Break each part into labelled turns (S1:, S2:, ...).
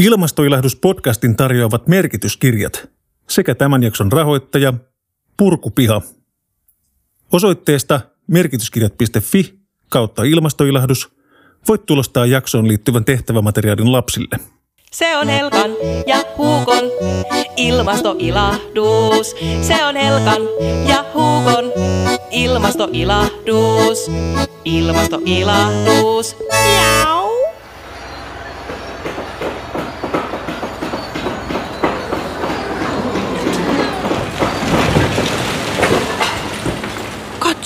S1: Ilmastoilahduspodcastin tarjoavat merkityskirjat sekä tämän jakson rahoittaja Purkupiha. Osoitteesta merkityskirjat.fi kautta ilmastoilahdus voit tulostaa jaksoon liittyvän tehtävämateriaalin lapsille.
S2: Se on Helkan ja Huukon ilmastoilahdus. Se on Helkan ja Huukon ilmastoilahdus. Ilmastoilahdus. Miau.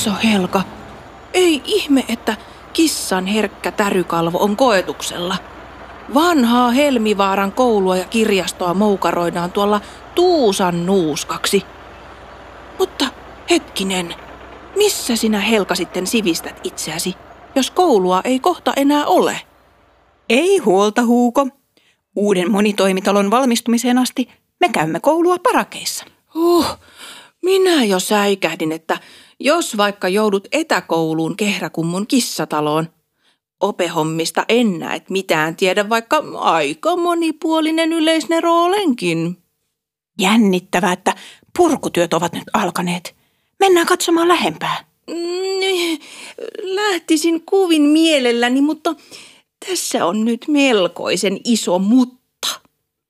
S3: Katso Helka, ei ihme, että kissan herkkä tärykalvo on koetuksella. Vanhaa Helmivaaran koulua ja kirjastoa moukaroidaan tuolla Tuusan nuuskaksi. Mutta hetkinen, missä sinä Helka sitten sivistät itseäsi, jos koulua ei kohta enää ole?
S4: Ei huolta, Huuko. Uuden monitoimitalon valmistumiseen asti me käymme koulua parakeissa.
S3: Uh, minä jo säikähdin, että jos vaikka joudut etäkouluun kehräkummun kissataloon, opehommista en näet mitään tiedä, vaikka aika monipuolinen yleisnero olenkin.
S4: Jännittävää, että purkutyöt ovat nyt alkaneet. Mennään katsomaan lähempää.
S3: Mm, Lähtisin kuvin mielelläni, mutta tässä on nyt melkoisen iso mutta.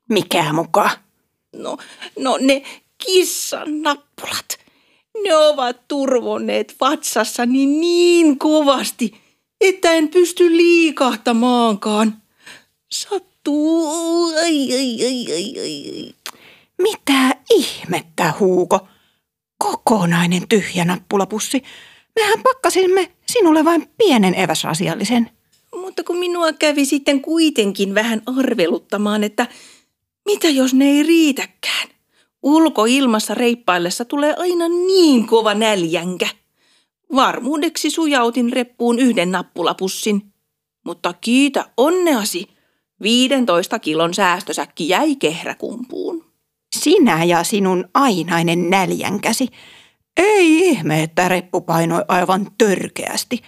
S4: Mikä mukaan?
S3: No, no ne kissan nappulat. Ne ovat turvonneet vatsassani niin kovasti, että en pysty liikahtamaankaan. Sattuu. Ai, ai, ai, ai, ai, ai.
S4: Mitä ihmettä, Huuko? Kokonainen tyhjä nappulapussi. Mehän pakkasimme sinulle vain pienen eväsasiallisen.
S3: Mutta kun minua kävi sitten kuitenkin vähän arveluttamaan, että mitä jos ne ei riitäkään? Ulkoilmassa reippaillessa tulee aina niin kova näljänkä. Varmuudeksi sujautin reppuun yhden nappulapussin. Mutta kiitä onneasi, 15 kilon säästösäkki jäi kehräkumpuun.
S4: Sinä ja sinun ainainen näljänkäsi. Ei ihme, että reppu painoi aivan törkeästi.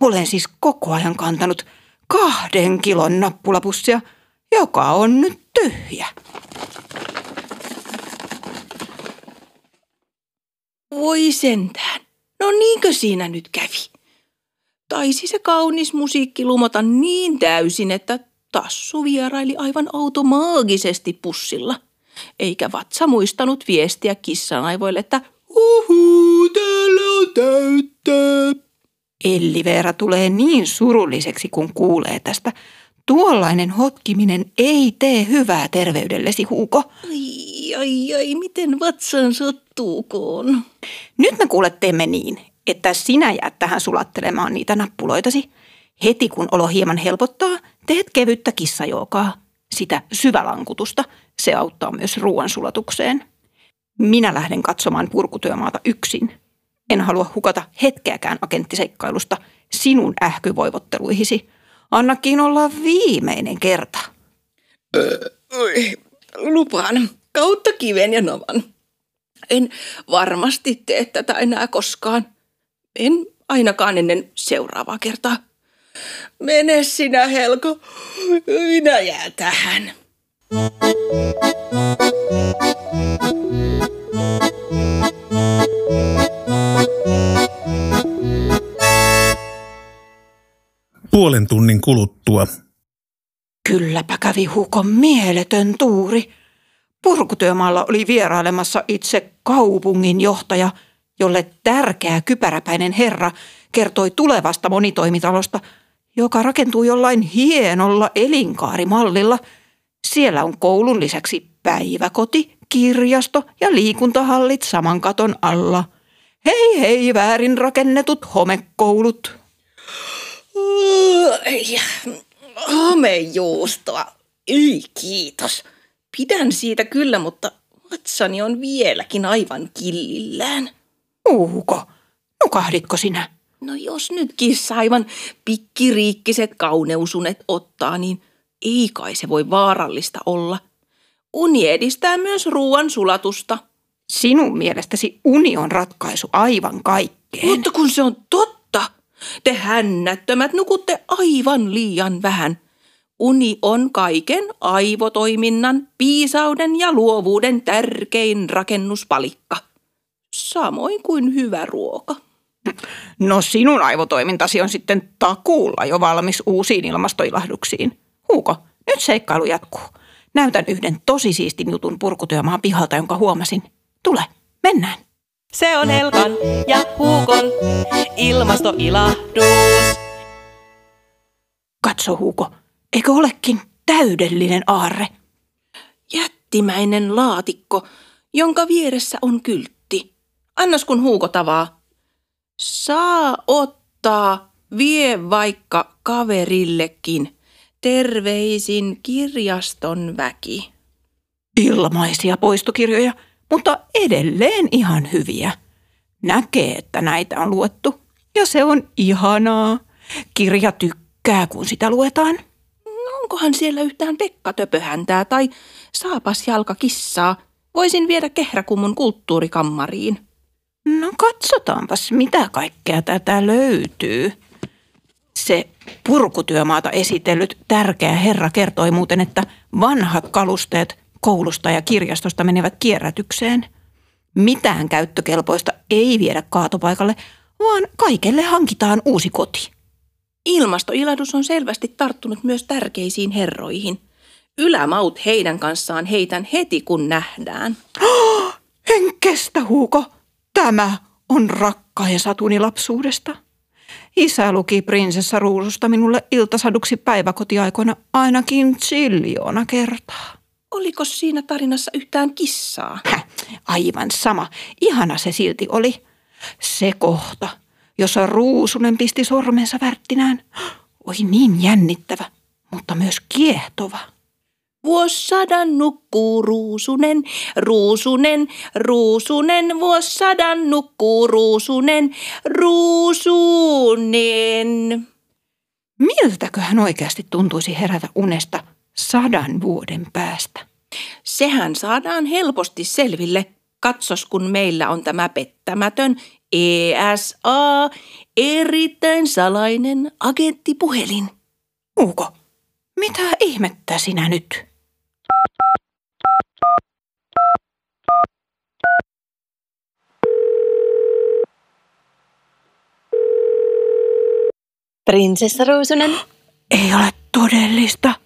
S4: Olen siis koko ajan kantanut kahden kilon nappulapussia, joka on nyt tyhjä.
S3: Voi sentään. No niinkö siinä nyt kävi? Taisi se kaunis musiikki lumota niin täysin, että tassu vieraili aivan automaagisesti pussilla. Eikä vatsa muistanut viestiä kissan aivoille, että uhu, täällä on täyttä.
S4: Elli Veera tulee niin surulliseksi, kun kuulee tästä. Tuollainen hotkiminen ei tee hyvää terveydellesi, Huuko.
S3: Ai, ai, ai, miten vatsaan sattuukoon?
S4: Nyt me kuulet teemme niin, että sinä jäät tähän sulattelemaan niitä nappuloitasi. Heti kun olo hieman helpottaa, teet kevyttä kissajookaa. Sitä syvälankutusta. Se auttaa myös ruoansulatukseen. Minä lähden katsomaan purkutyömaata yksin. En halua hukata hetkeäkään agenttiseikkailusta sinun ähkyvoivotteluihisi. Annakin olla viimeinen kerta.
S3: Oi, lupaan, kautta kiven ja novan. En varmasti tee tätä enää koskaan. En ainakaan ennen seuraavaa kertaa. Mene sinä, Helko. Minä jään tähän.
S1: Puolen tunnin kuluttua.
S4: Kylläpä kävi Hukon mieletön tuuri. Purkutyömaalla oli vierailemassa itse kaupungin johtaja, jolle tärkeä kypäräpäinen herra kertoi tulevasta monitoimitalosta, joka rakentuu jollain hienolla elinkaarimallilla. Siellä on koulun lisäksi päiväkoti, kirjasto ja liikuntahallit saman katon alla. Hei hei väärin rakennetut homekoulut.
S3: Ai, Homejuustoa. Ei kiitos. Pidän siitä kyllä, mutta vatsani on vieläkin aivan killillään.
S4: Uuko, nukahditko sinä?
S3: No jos nyt kissa aivan pikkiriikkiset kauneusunet ottaa, niin ei kai se voi vaarallista olla. Uni edistää myös ruoan sulatusta.
S4: Sinun mielestäsi uni on ratkaisu aivan kaikkeen.
S3: Mutta kun se on totta. Te hännättömät nukutte aivan liian vähän. Uni on kaiken aivotoiminnan, piisauden ja luovuuden tärkein rakennuspalikka. Samoin kuin hyvä ruoka.
S4: No sinun aivotoimintasi on sitten takuulla jo valmis uusiin ilmastoilahduksiin. Huuko, nyt seikkailu jatkuu. Näytän yhden tosi siistin jutun purkutyömaan pihalta, jonka huomasin. Tule, mennään.
S2: Se on Helkan ja Huukon ilmastoilahdus.
S4: Katso Huuko, eikö olekin täydellinen aarre?
S3: Jättimäinen laatikko, jonka vieressä on kyltti. Annas kun huuko tavaa. Saa ottaa, vie vaikka kaverillekin. Terveisin kirjaston väki.
S4: Ilmaisia poistokirjoja, mutta edelleen ihan hyviä. Näkee, että näitä on luettu. Ja se on ihanaa. Kirja tykkää, kun sitä luetaan.
S3: Onkohan siellä yhtään Pekka Töpöhäntää tai saapas jalkakissaa? Voisin viedä kehräkummun kulttuurikammariin.
S4: No katsotaanpas, mitä kaikkea tätä löytyy. Se purkutyömaata esitellyt tärkeä herra kertoi muuten, että vanhat kalusteet koulusta ja kirjastosta menevät kierrätykseen. Mitään käyttökelpoista ei viedä kaatopaikalle, vaan kaikelle hankitaan uusi koti.
S3: Ilmastoilahdus on selvästi tarttunut myös tärkeisiin herroihin. Ylämaut heidän kanssaan heitän heti kun nähdään.
S4: En kestä, Huuko. Tämä on rakkain satuni lapsuudesta. Isä luki prinsessa Ruususta minulle iltasaduksi päiväkotiaikoina ainakin ziljoona kertaa.
S3: Oliko siinä tarinassa yhtään kissaa?
S4: Häh, aivan sama. Ihana se silti oli. Se kohta, jossa Ruusunen pisti sormensa värttinään. Oi niin jännittävä, mutta myös kiehtova.
S3: Vuossadan nukkuu ruusunen, ruusunen, ruusunen, vuossadan nukkuu ruusunen, ruusunen.
S4: Miltäköhän oikeasti tuntuisi herätä unesta sadan vuoden päästä?
S3: Sehän saadaan helposti selville. Katsos, kun meillä on tämä pettämätön ESA, erittäin salainen agenttipuhelin.
S4: Uuko, mitä ihmettä sinä nyt?
S5: Prinsessa Ruusunen.
S4: Ei ole todellista.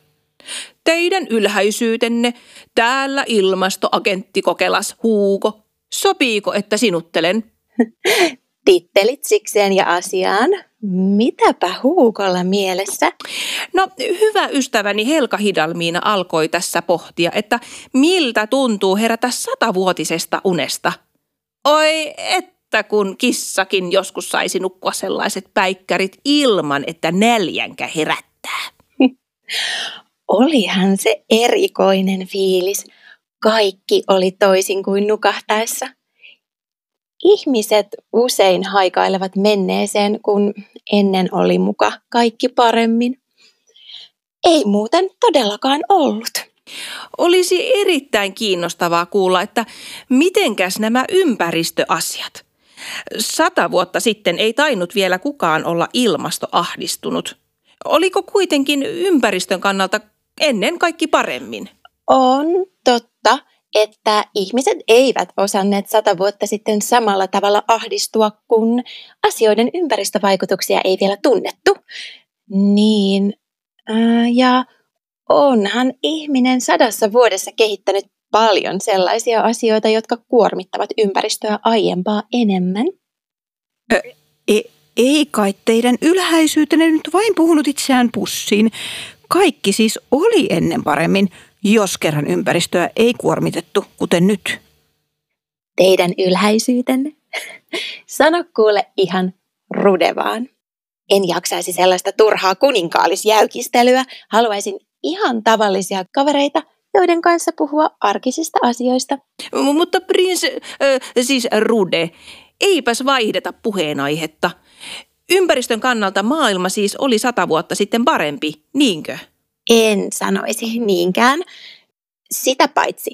S3: Teidän ylhäisyytenne, täällä ilmastoagentti Kokelas Huuko. Sopiiko, että sinuttelen?
S5: Tittelit sikseen ja asiaan. Mitäpä huukolla mielessä?
S3: No, hyvä ystäväni Helka Hidalmiina alkoi tässä pohtia, että miltä tuntuu herätä satavuotisesta unesta. Oi, että kun kissakin joskus saisi nukkua sellaiset päikkärit ilman, että neljänkä herättää.
S5: Olihan se erikoinen fiilis. Kaikki oli toisin kuin nukahtaessa. Ihmiset usein haikailevat menneeseen, kun ennen oli muka kaikki paremmin. Ei muuten todellakaan ollut.
S3: Olisi erittäin kiinnostavaa kuulla, että mitenkäs nämä ympäristöasiat. Sata vuotta sitten ei tainnut vielä kukaan olla ilmastoahdistunut. Oliko kuitenkin ympäristön kannalta ennen kaikki paremmin?
S5: On totta, että ihmiset eivät osanneet sata vuotta sitten samalla tavalla ahdistua, kun asioiden ympäristövaikutuksia ei vielä tunnettu. Niin, ää, ja onhan ihminen sadassa vuodessa kehittänyt paljon sellaisia asioita, jotka kuormittavat ympäristöä aiempaa enemmän.
S4: E- ei kai teidän ylhäisyytenne nyt vain puhunut itseään pussiin. Kaikki siis oli ennen paremmin, jos kerran ympäristöä ei kuormitettu, kuten nyt.
S5: Teidän ylhäisyytenne? Sano kuule ihan rudevaan. En jaksaisi sellaista turhaa kuninkaallisjäykistelyä. Haluaisin ihan tavallisia kavereita, joiden kanssa puhua arkisista asioista.
S3: M- mutta prins, äh, siis Rude, eipäs vaihdeta puheenaihetta. Ympäristön kannalta maailma siis oli sata vuotta sitten parempi, niinkö?
S5: En sanoisi niinkään. Sitä paitsi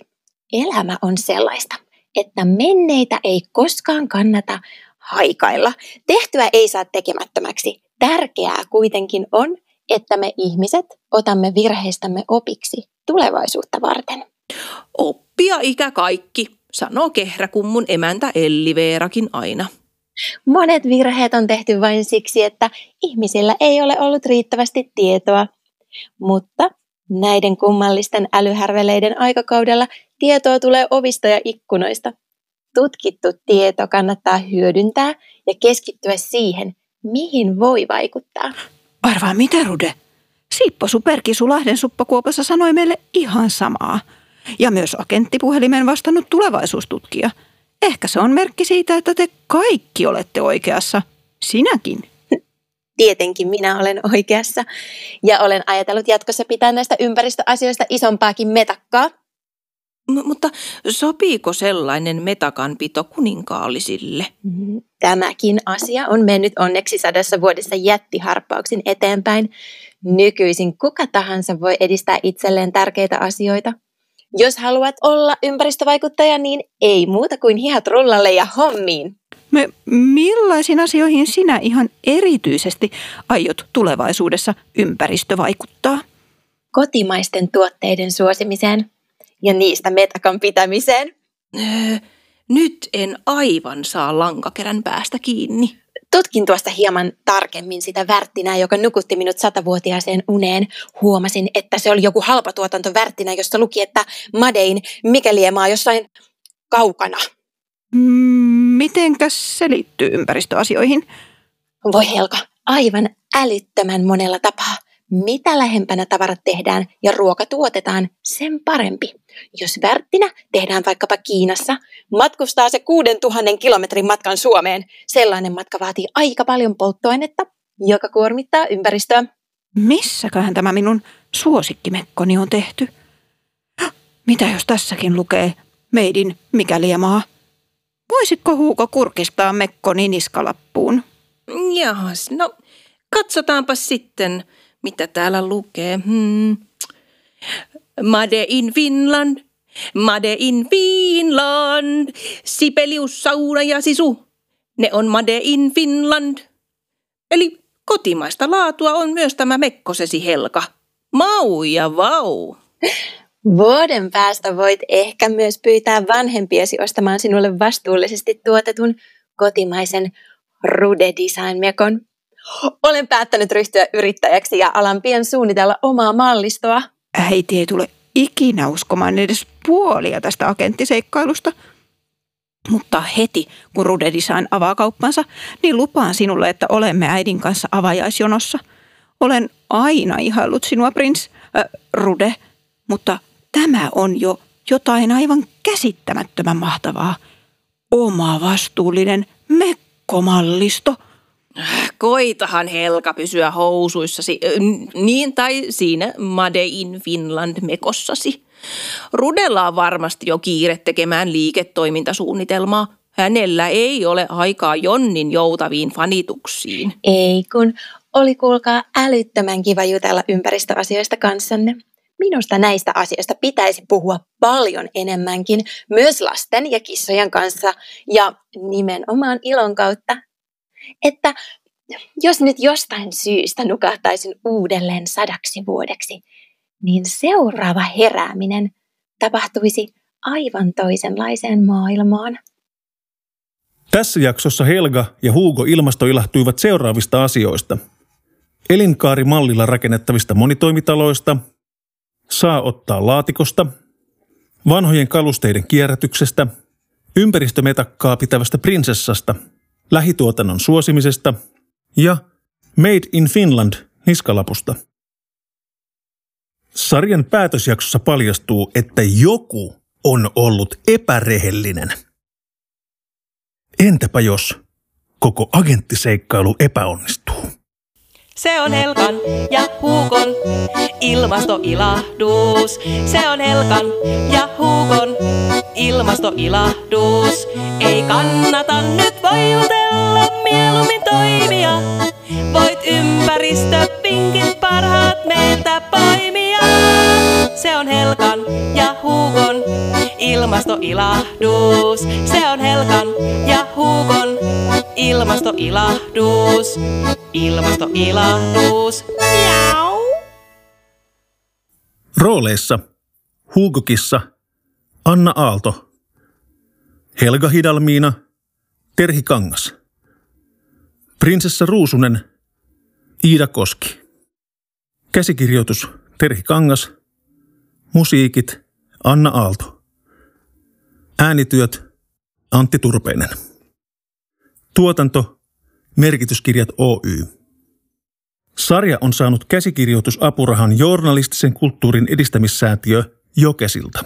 S5: elämä on sellaista, että menneitä ei koskaan kannata haikailla. Tehtyä ei saa tekemättömäksi. Tärkeää kuitenkin on, että me ihmiset otamme virheistämme opiksi tulevaisuutta varten.
S3: Oppia ikä kaikki, sanoo kehräkummun emäntä Elli Veerakin aina.
S5: Monet virheet on tehty vain siksi, että ihmisillä ei ole ollut riittävästi tietoa. Mutta näiden kummallisten älyhärveleiden aikakaudella tietoa tulee ovista ja ikkunoista. Tutkittu tieto kannattaa hyödyntää ja keskittyä siihen, mihin voi vaikuttaa.
S4: Arvaa mitä, Rude? Sippo Superkisu Lahden suppakuopassa sanoi meille ihan samaa. Ja myös agenttipuhelimen vastannut tulevaisuustutkija. Ehkä se on merkki siitä, että te kaikki olette oikeassa. Sinäkin.
S5: Tietenkin minä olen oikeassa ja olen ajatellut jatkossa pitää näistä ympäristöasioista isompaakin metakkaa.
S3: M- mutta sopiiko sellainen metakanpito kuninkaallisille?
S5: Tämäkin asia on mennyt onneksi sadassa vuodessa jättiharppauksin eteenpäin. Nykyisin kuka tahansa voi edistää itselleen tärkeitä asioita. Jos haluat olla ympäristövaikuttaja, niin ei muuta kuin hihat rullalle ja hommiin.
S4: Me, millaisiin asioihin sinä ihan erityisesti aiot tulevaisuudessa ympäristö vaikuttaa?
S5: Kotimaisten tuotteiden suosimiseen ja niistä metakan pitämiseen.
S3: Öö, nyt en aivan saa lankakerän päästä kiinni.
S5: Tutkin tuosta hieman tarkemmin sitä värttinää, joka nukutti minut satavuotiaaseen uneen. Huomasin, että se oli joku halpatuotanto värttinä, josta luki, että Madein mikä liemaa jossain kaukana.
S4: Mitenkäs se liittyy ympäristöasioihin?
S5: Voi Helka, aivan älyttömän monella tapaa. Mitä lähempänä tavarat tehdään ja ruoka tuotetaan, sen parempi. Jos värttinä tehdään vaikkapa Kiinassa, matkustaa se 6000 kilometrin matkan Suomeen. Sellainen matka vaatii aika paljon polttoainetta, joka kuormittaa ympäristöä.
S4: Missäköhän tämä minun suosikkimekkoni on tehty? Mitä jos tässäkin lukee meidin mikä liemaa? Voisitko Huuko kurkistaa mekkoni niskalappuun?
S3: Jahas, no katsotaanpa sitten, mitä täällä lukee. Hmm. Made in Finland, Made in Finland, Sipelius, sauna ja sisu. Ne on Made in Finland. Eli kotimaista laatua on myös tämä mekkosesi Helka. Mau ja vau.
S5: Vuoden päästä voit ehkä myös pyytää vanhempiesi ostamaan sinulle vastuullisesti tuotetun kotimaisen Rude Design Mekon. Olen päättänyt ryhtyä yrittäjäksi ja alan pian suunnitella omaa mallistoa.
S4: Äiti ei tule ikinä uskomaan edes puolia tästä agenttiseikkailusta. Mutta heti, kun Rude Design avaa kauppansa, niin lupaan sinulle, että olemme äidin kanssa avajaisjonossa. Olen aina ihaillut sinua, Prince, äh, Rude, mutta tämä on jo jotain aivan käsittämättömän mahtavaa. Oma vastuullinen mekkomallisto.
S3: Koitahan Helka pysyä housuissasi, niin tai siinä Made in Finland mekossasi. Rudella on varmasti jo kiire tekemään liiketoimintasuunnitelmaa. Hänellä ei ole aikaa Jonnin joutaviin fanituksiin.
S5: Ei kun, oli kuulkaa älyttömän kiva jutella ympäristöasioista kanssanne. Minusta näistä asioista pitäisi puhua paljon enemmänkin, myös lasten ja kissojen kanssa ja nimenomaan ilon kautta. Että jos nyt jostain syystä nukahtaisin uudelleen sadaksi vuodeksi, niin seuraava herääminen tapahtuisi aivan toisenlaiseen maailmaan.
S1: Tässä jaksossa Helga ja Hugo ilmastoilahtuivat seuraavista asioista. Elinkaarimallilla rakennettavista monitoimitaloista, saa ottaa laatikosta, vanhojen kalusteiden kierrätyksestä, ympäristömetakkaa pitävästä prinsessasta, lähituotannon suosimisesta ja Made in Finland niskalapusta. Sarjan päätösjaksossa paljastuu, että joku on ollut epärehellinen. Entäpä jos koko agenttiseikkailu epäonnistuu?
S2: Se on Helkan ja Huukon ilmastoilahdus. Se on Helkan ja Huukon ilmastoilahdus. Ei kannata nyt vaiutella, mieluummin toimia. Voit ympäristöpinkit parhaat meiltä poimia. Se on Helkan ja Huukon ilmastoilahdus. Se on Helkan ja ilmastoilahdus. ilmastoilahdus, ilmastoilahdus, miau.
S1: Rooleissa Huugokissa Anna Aalto, Helga Hidalmiina, Terhi Kangas, Prinsessa Ruusunen, Iida Koski. Käsikirjoitus Terhi Kangas, musiikit Anna Aalto. Äänityöt Antti Turpeinen. Tuotanto Merkityskirjat Oy. Sarja on saanut käsikirjoitusapurahan journalistisen kulttuurin edistämissäätiö Jokesilta.